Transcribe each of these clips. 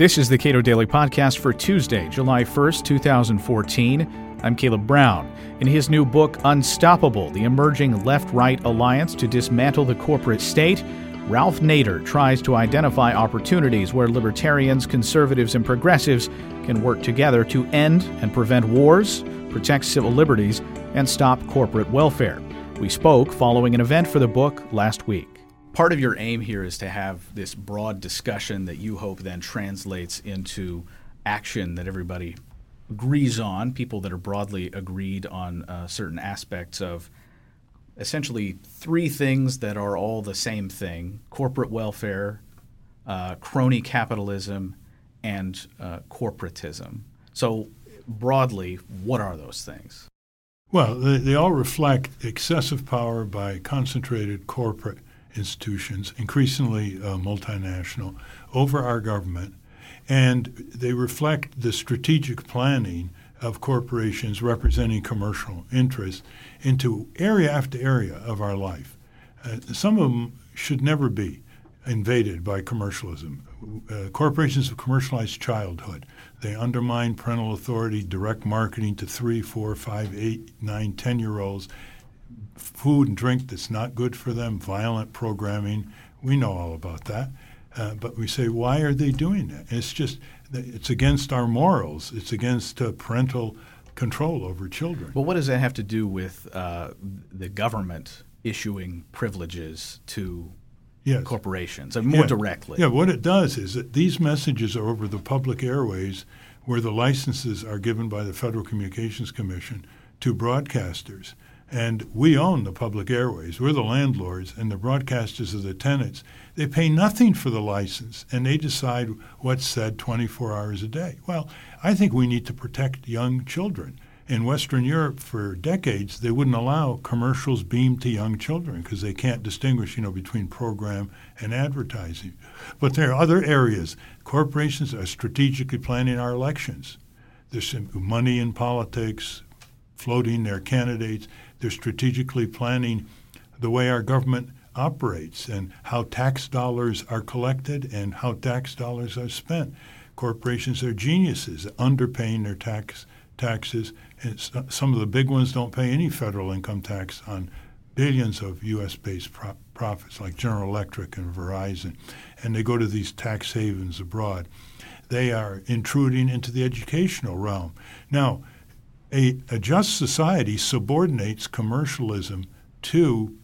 This is the Cato Daily Podcast for Tuesday, July 1st, 2014. I'm Caleb Brown. In his new book, Unstoppable The Emerging Left Right Alliance to Dismantle the Corporate State, Ralph Nader tries to identify opportunities where libertarians, conservatives, and progressives can work together to end and prevent wars, protect civil liberties, and stop corporate welfare. We spoke following an event for the book last week part of your aim here is to have this broad discussion that you hope then translates into action that everybody agrees on, people that are broadly agreed on uh, certain aspects of essentially three things that are all the same thing corporate welfare, uh, crony capitalism, and uh, corporatism. So, broadly, what are those things? Well, they, they all reflect excessive power by concentrated corporate institutions, increasingly uh, multinational, over our government, and they reflect the strategic planning of corporations representing commercial interests into area after area of our life. Uh, some of them should never be invaded by commercialism. Uh, corporations have commercialized childhood. They undermine parental authority, direct marketing to three, four, five, eight, nine, ten year olds, food and drink that's not good for them, violent programming. We know all about that. Uh, but we say, why are they doing that? It's just, it's against our morals. It's against uh, parental control over children. Well, what does that have to do with uh, the government issuing privileges to yes. corporations, and more yeah. directly? Yeah, what it does is that these messages are over the public airways where the licenses are given by the Federal Communications Commission to broadcasters. And we own the public airways. We're the landlords, and the broadcasters are the tenants. They pay nothing for the license, and they decide what's said 24 hours a day. Well, I think we need to protect young children. In Western Europe, for decades, they wouldn't allow commercials beamed to young children because they can't distinguish, you know, between program and advertising. But there are other areas. Corporations are strategically planning our elections. There's money in politics, floating their candidates. They're strategically planning the way our government operates and how tax dollars are collected and how tax dollars are spent. Corporations are geniuses, underpaying their tax taxes. And some of the big ones don't pay any federal income tax on billions of U.S.-based pro- profits, like General Electric and Verizon, and they go to these tax havens abroad. They are intruding into the educational realm. Now, a, a just society subordinates commercialism to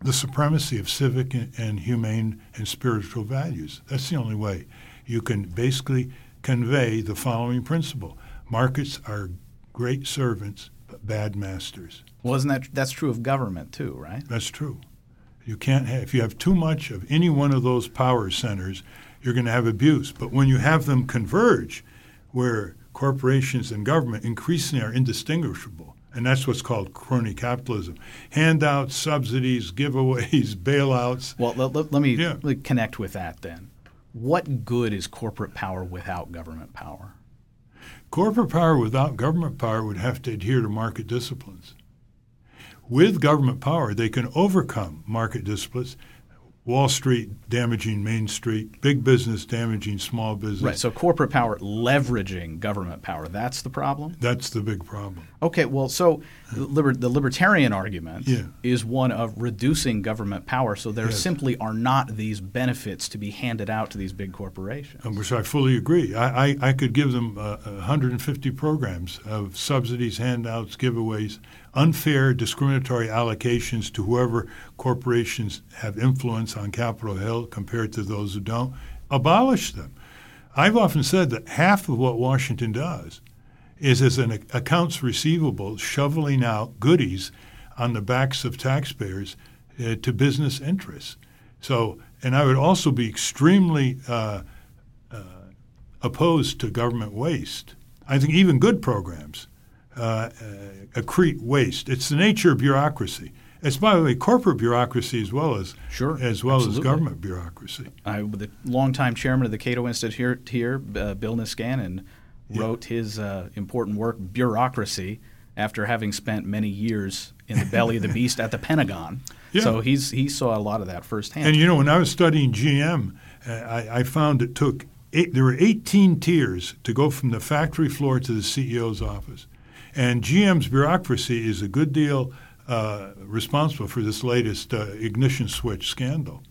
the supremacy of civic and, and, humane and spiritual values. That's the only way you can basically convey the following principle markets are great servants, but bad masters. Well, isn't that that's true of government too, right? That's true. You can't have, if you have too much of any one of those power centers, you're going to have abuse. But when you have them converge, where corporations and government increasingly are indistinguishable. And that's what's called crony capitalism. Handouts, subsidies, giveaways, bailouts. Well, let, let, let me yeah. connect with that then. What good is corporate power without government power? Corporate power without government power would have to adhere to market disciplines. With government power, they can overcome market disciplines Wall Street damaging Main Street, big business damaging small business. Right. So corporate power leveraging government power. That's the problem? That's the big problem. Okay. Well, so the, liber- the libertarian argument yeah. is one of reducing government power. So there yes. simply are not these benefits to be handed out to these big corporations. Which I fully agree. I, I, I could give them uh, 150 programs of subsidies, handouts, giveaways unfair discriminatory allocations to whoever corporations have influence on Capitol Hill compared to those who don't, abolish them. I've often said that half of what Washington does is as an accounts receivable shoveling out goodies on the backs of taxpayers uh, to business interests. So, and I would also be extremely uh, uh, opposed to government waste. I think even good programs uh, accrete waste. It's the nature of bureaucracy. It's by the way corporate bureaucracy as well as sure, as well absolutely. as government bureaucracy. I, the longtime chairman of the Cato Institute here, uh, Bill Niskanen, wrote yeah. his uh, important work Bureaucracy after having spent many years in the belly of the beast at the Pentagon. Yeah. So he's he saw a lot of that firsthand. And you know, when I was studying GM, uh, I, I found it took eight, there were 18 tiers to go from the factory floor to the CEO's office. And GM's bureaucracy is a good deal uh, responsible for this latest uh, ignition switch scandal.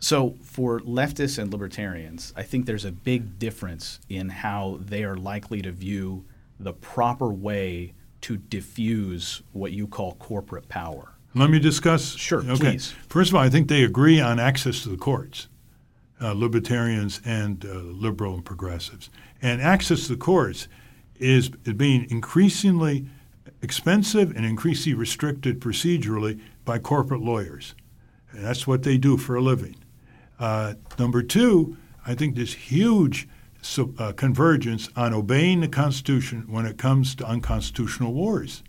So, for leftists and libertarians, I think there's a big difference in how they are likely to view the proper way to diffuse what you call corporate power. Let me discuss. Sure, okay. please. First of all, I think they agree on access to the courts, uh, libertarians and uh, liberal and progressives. And access to the courts is being increasingly expensive and increasingly restricted procedurally by corporate lawyers. And that's what they do for a living. Uh, number two, I think there's huge so, uh, convergence on obeying the Constitution when it comes to unconstitutional wars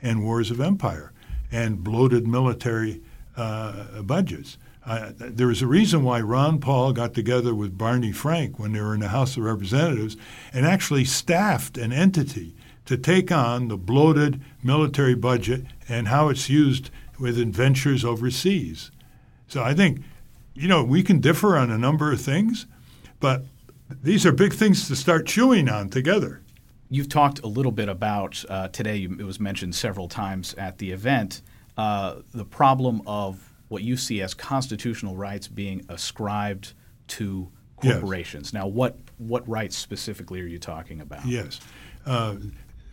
and wars of empire and bloated military uh, budgets. There was a reason why Ron Paul got together with Barney Frank when they were in the House of Representatives and actually staffed an entity to take on the bloated military budget and how it's used with adventures overseas. So I think, you know, we can differ on a number of things, but these are big things to start chewing on together. You've talked a little bit about uh, today, it was mentioned several times at the event, uh, the problem of what you see as constitutional rights being ascribed to corporations. Yes. Now, what, what rights specifically are you talking about? Yes. Uh,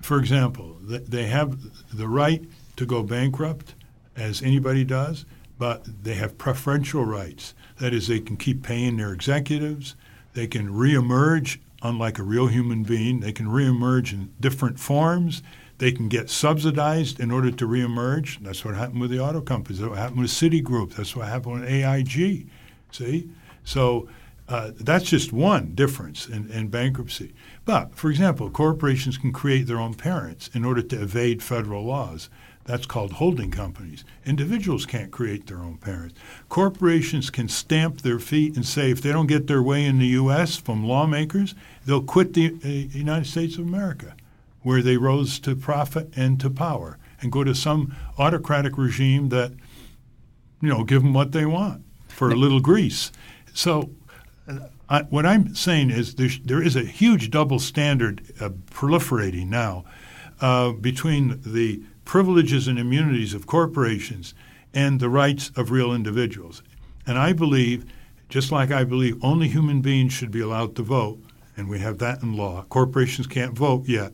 for example, they have the right to go bankrupt, as anybody does, but they have preferential rights. That is, they can keep paying their executives, they can reemerge unlike a real human being. They can reemerge in different forms. They can get subsidized in order to reemerge. That's what happened with the auto companies. That's what happened with Citigroup. That's what happened with AIG. See? So uh, that's just one difference in, in bankruptcy. But, for example, corporations can create their own parents in order to evade federal laws. That's called holding companies. Individuals can't create their own parents. Corporations can stamp their feet and say if they don't get their way in the U.S. from lawmakers, they'll quit the uh, United States of America, where they rose to profit and to power, and go to some autocratic regime that, you know, give them what they want for a little grease. So, uh, what I'm saying is there is a huge double standard uh, proliferating now uh, between the privileges and immunities of corporations and the rights of real individuals. And I believe, just like I believe only human beings should be allowed to vote, and we have that in law, corporations can't vote yet,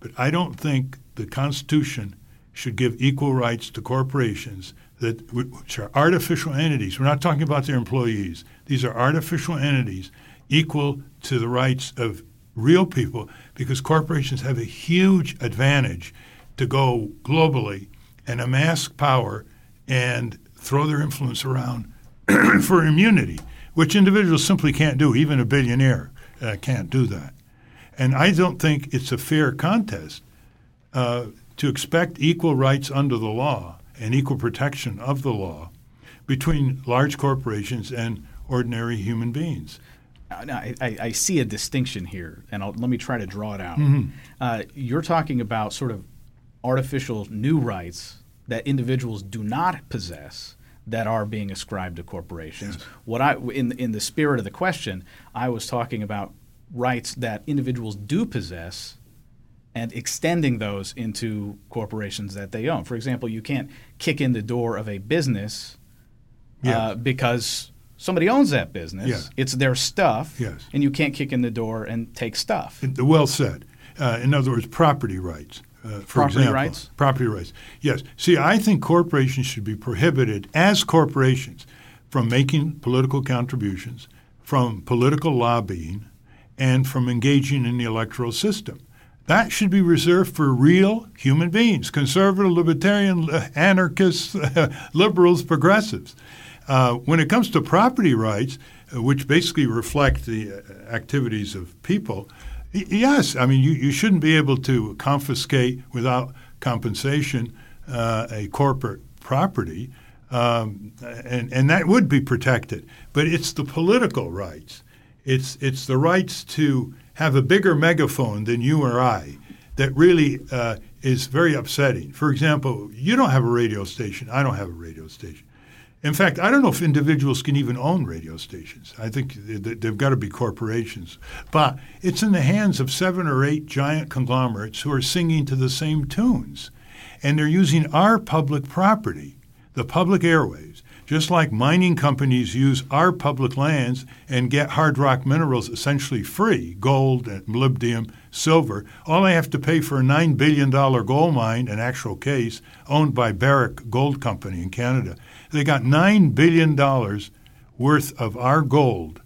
but I don't think the Constitution should give equal rights to corporations that which are artificial entities. We're not talking about their employees. These are artificial entities equal to the rights of real people because corporations have a huge advantage to go globally and amass power and throw their influence around for immunity, which individuals simply can't do. Even a billionaire uh, can't do that. And I don't think it's a fair contest uh, to expect equal rights under the law and equal protection of the law between large corporations and ordinary human beings. I, I, I, see a distinction here, and I'll, let me try to draw it out. Mm-hmm. Uh, you're talking about sort of artificial new rights that individuals do not possess that are being ascribed to corporations. Yes. What I in in the spirit of the question, I was talking about rights that individuals do possess and extending those into corporations that they own. For example, you can't kick in the door of a business uh, because somebody owns that business. It's their stuff, yes. and you can't kick in the door and take stuff. Well said. Uh, in other words, property rights. Uh, for property example, rights? Property rights. Yes. See, I think corporations should be prohibited as corporations from making political contributions, from political lobbying, and from engaging in the electoral system. That should be reserved for real human beings conservative, libertarian, anarchists, liberals, progressives. Uh, when it comes to property rights, uh, which basically reflect the uh, activities of people, Yes, I mean you, you shouldn't be able to confiscate without compensation uh, a corporate property, um, and and that would be protected. But it's the political rights. It's it's the rights to have a bigger megaphone than you or I that really uh, is very upsetting. For example, you don't have a radio station. I don't have a radio station. In fact, I don't know if individuals can even own radio stations. I think they've got to be corporations. But it's in the hands of seven or eight giant conglomerates who are singing to the same tunes. And they're using our public property, the public airways, just like mining companies use our public lands and get hard rock minerals essentially free gold, molybdenum, silver. All they have to pay for a $9 billion gold mine, an actual case, owned by Barrick Gold Company in Canada. They got $9 billion worth of our gold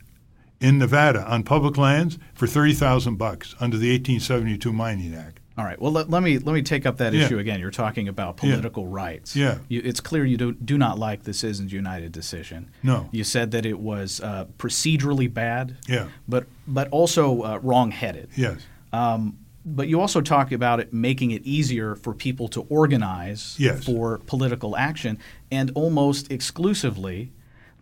in Nevada on public lands for 30,000 bucks under the 1872 Mining Act. All right. Well, let, let, me let me take up that yeah. issue again. You're talking about political yeah. rights. Yeah. You, it's clear you do, do not like the Citizens United decision. No. You said that it was uh, procedurally bad. Yeah. But but also uh, wrong-headed. Yes. Um, but you also talk about it making it easier for people to organize yes. for political action, and almost exclusively,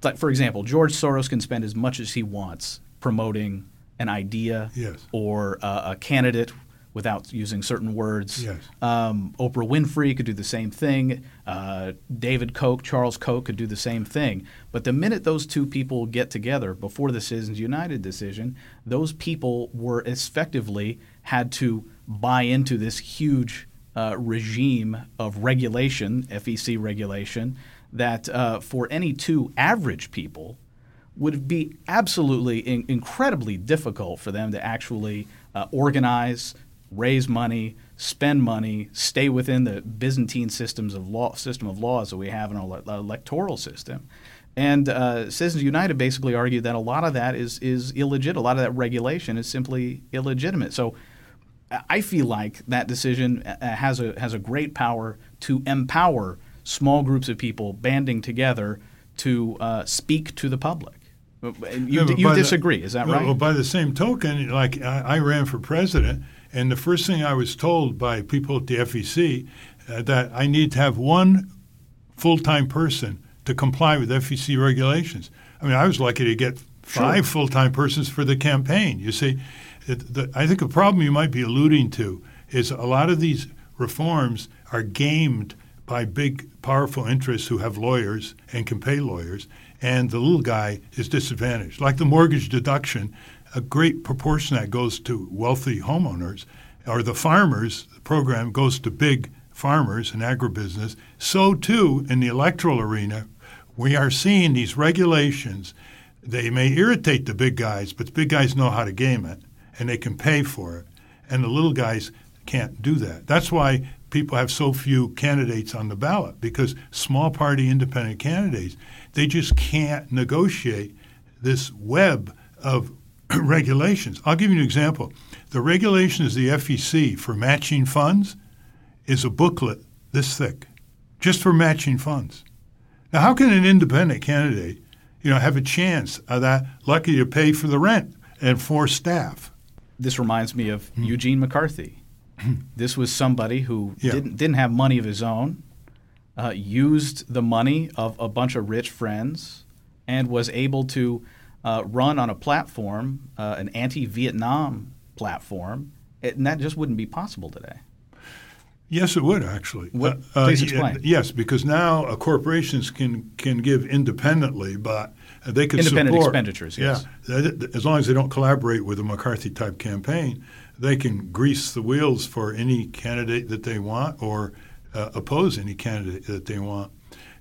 like for example, George Soros can spend as much as he wants promoting an idea yes. or uh, a candidate without using certain words. Yes. Um, Oprah Winfrey could do the same thing. Uh, David Koch, Charles Koch could do the same thing. But the minute those two people get together before the Citizens United decision, those people were effectively had to buy into this huge uh, regime of regulation, FEC regulation, that uh, for any two average people would be absolutely in- incredibly difficult for them to actually uh, organize, raise money, spend money, stay within the Byzantine systems of law, system of laws that we have in our electoral system. And uh, Citizens United basically argued that a lot of that is is illegitimate. A lot of that regulation is simply illegitimate. So I feel like that decision uh, has a has a great power to empower small groups of people banding together to uh, speak to the public. You, yeah, you disagree, the, is that right? Well, by the same token, like I, I ran for president and the first thing I was told by people at the FEC uh, that I need to have one full-time person to comply with FEC regulations. I mean, I was lucky to get five sure. full-time persons for the campaign. You see, it, the, I think the problem you might be alluding to is a lot of these reforms are gamed by big, powerful interests who have lawyers and can pay lawyers, and the little guy is disadvantaged. Like the mortgage deduction, a great proportion that goes to wealthy homeowners or the farmers. The program goes to big farmers and agribusiness. So, too, in the electoral arena, we are seeing these regulations. They may irritate the big guys, but the big guys know how to game it and they can pay for it. And the little guys can't do that. That's why people have so few candidates on the ballot because small party independent candidates, they just can't negotiate this web of regulations. I'll give you an example. The regulations of the FEC for matching funds is a booklet this thick, just for matching funds. Now, how can an independent candidate, you know, have a chance of that lucky to pay for the rent and for staff? This reminds me of mm. Eugene McCarthy. this was somebody who yeah. didn't didn't have money of his own, uh, used the money of a bunch of rich friends, and was able to uh, run on a platform, uh, an anti-Vietnam platform, and that just wouldn't be possible today. Yes, it would actually. What, uh, please explain. yes, because now uh, corporations can can give independently, but they can independent support, expenditures. Yes. Yeah, as long as they don't collaborate with a McCarthy type campaign, they can grease the wheels for any candidate that they want or uh, oppose any candidate that they want.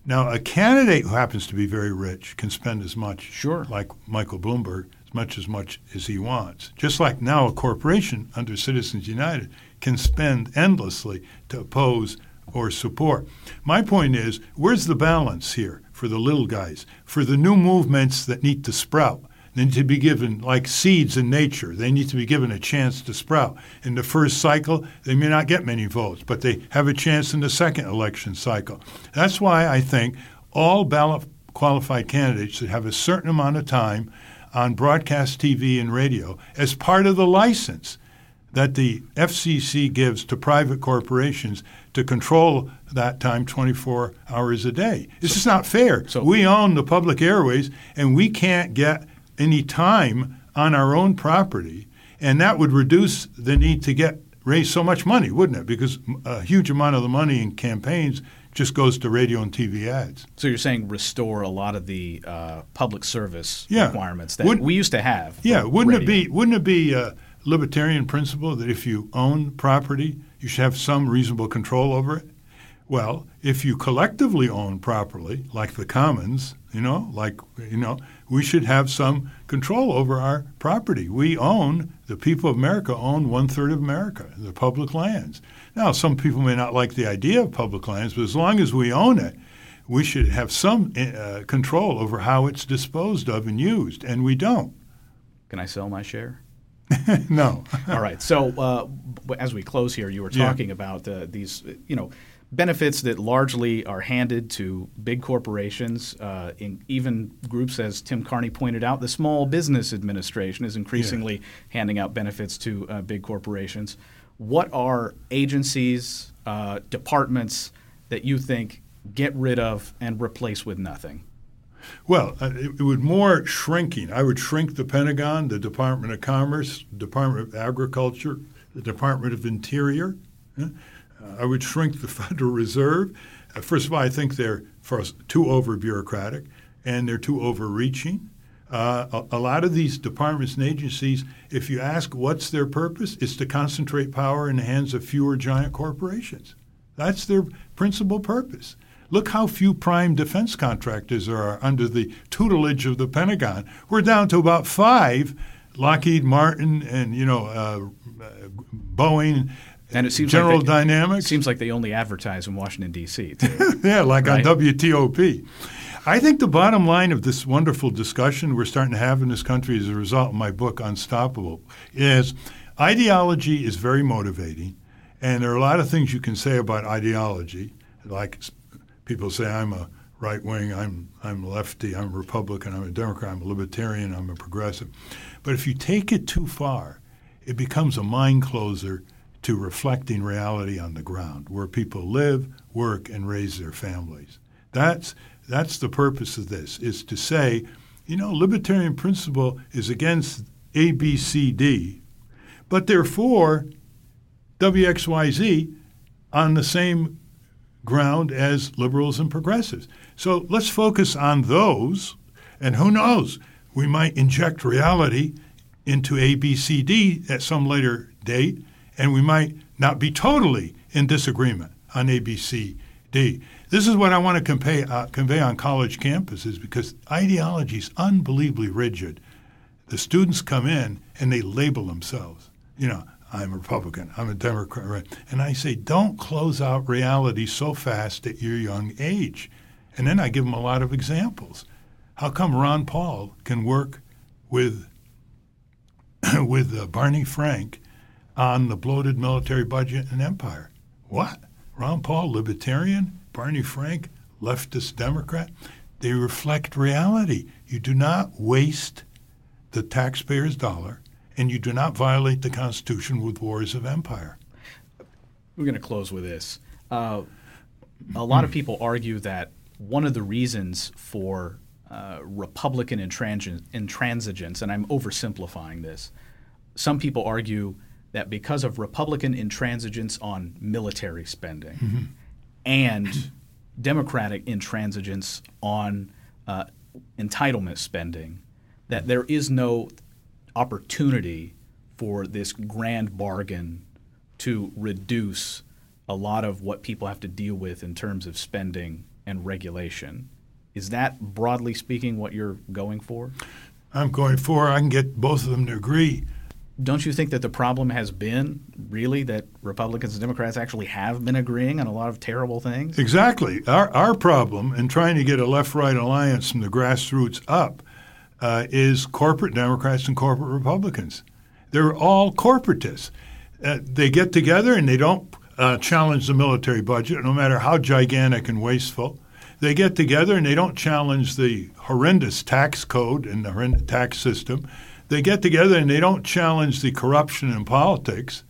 Now, a candidate who happens to be very rich can spend as much, sure. like Michael Bloomberg, as much as much as he wants. Just like now, a corporation under Citizens United can spend endlessly to oppose or support. My point is, where's the balance here for the little guys, for the new movements that need to sprout? They need to be given, like seeds in nature, they need to be given a chance to sprout. In the first cycle, they may not get many votes, but they have a chance in the second election cycle. That's why I think all ballot qualified candidates should have a certain amount of time on broadcast TV and radio as part of the license that the FCC gives to private corporations to control that time 24 hours a day. This so, is not fair. So we own the public airways and we can't get any time on our own property, and that would reduce the need to get raise so much money, wouldn't it? Because a huge amount of the money in campaigns just goes to radio and TV ads. So you're saying restore a lot of the uh, public service Yeah. requirements that Would- we used to have. Yeah, wouldn't it be wouldn't it be a libertarian principle that if you own property, you should have some reasonable control over it? Well, if you collectively own property, like the commons, you know, like you know, we should have some control over our property. We own the people of America own one third of America, the public lands. Now, some people may not like the idea of public lands, but as long as we own it, we should have some uh, control over how it's disposed of and used, and we don't. Can I sell my share? no. All right. So uh, as we close here, you were Yeah. talking about uh, these, you know, benefits that largely are handed to big corporations. Uh, in even groups, as Tim Carney pointed out, the Small Business Administration is increasingly handing out benefits to uh, big corporations. What are agencies, uh, departments that you think get rid of and replace with nothing? Well, uh, it, it would more shrinking. I would shrink the Pentagon, the Department of Commerce, Department of Agriculture, the Department of Interior. I would shrink the Federal Reserve. Uh, first of all, I think they're too over bureaucratic and they're too overreaching. Uh, a, a lot of these departments and agencies, if you ask what's their purpose, it's to concentrate power in the hands of fewer giant corporations. That's their principal purpose. Look how few prime defense contractors there are under the tutelage of the Pentagon. We're down to about five: Lockheed Martin and you know uh, uh, Boeing, And it seems General like they, Dynamics. It seems like they only advertise in Washington D.C. yeah, like Right. on WTOP. I think the bottom line of this wonderful discussion we're starting to have in this country as a result of my book, Unstoppable, is ideology is very motivating. And there are a lot of things you can say about ideology. Like people say, I'm a right wing, I'm, I'm lefty, I'm a Republican, I'm a Democrat, I'm a libertarian, I'm a progressive. But if you take it too far, it becomes a mind closer to reflecting reality on the ground, where people live, work, and raise their families. That's that's the purpose of this: is to say, you know, libertarian principle is against A, B, C, D, but therefore WXYZ on the same ground as liberals and progressives. So let's focus on those, and who knows, we might inject reality into ABCD at some later date, and we might not be totally in disagreement on ABCD. This is what I want to convey, uh, convey on college campuses because ideology is unbelievably rigid. The students come in and they label themselves. You know, I'm a Republican, I'm a Democrat, right? and I say, don't close out reality so fast at your young age. And then I give them a lot of examples. How come Ron Paul can work with with uh, Barney Frank on the bloated military budget and empire? What? Ron Paul, libertarian, Barney Frank, leftist Democrat? They reflect reality. You do not waste the taxpayer's dollar, and you do not violate the Constitution with wars of empire. We're going to close with this. Uh, a lot of people argue that one of the reasons for uh, Republican intransi- intransigence, and I'm oversimplifying this, some people argue that because of Republican intransigence on military spending and Democratic intransigence on uh, entitlement spending, that there is no opportunity for this grand bargain to reduce a lot of what people have to deal with in terms of spending and regulation. Is that broadly speaking what you're going for? I'm going for, I can get both of them to agree. Don't you think that the problem has been really that Republicans and Democrats actually have been agreeing on a lot of terrible things? Exactly. Our, our problem in trying to get a left right alliance from the grassroots up uh, is corporate Democrats and corporate Republicans. They're all corporatists. Uh, they get together and they don't uh, challenge the military budget, no matter how gigantic and wasteful. They get together and they don't challenge the horrendous tax code and the tax system. They get together and they don't challenge the corruption in politics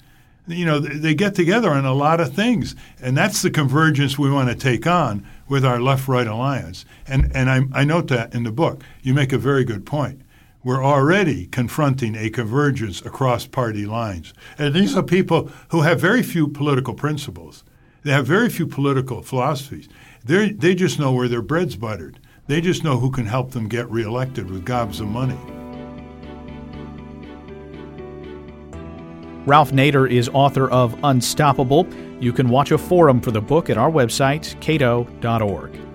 you know, they get together on a lot of things, and that's the convergence we want to take on with our left-right alliance. And and I, I note that in the book. You make a very good point. We're already confronting a convergence across party lines, and these are people who have very few political principles. They have very few political philosophies. They they just know where their bread's buttered. They just know who can help them get reelected with gobs of money. Ralph Nader is author of Unstoppable. You can watch a forum for the book at our website, cato.org.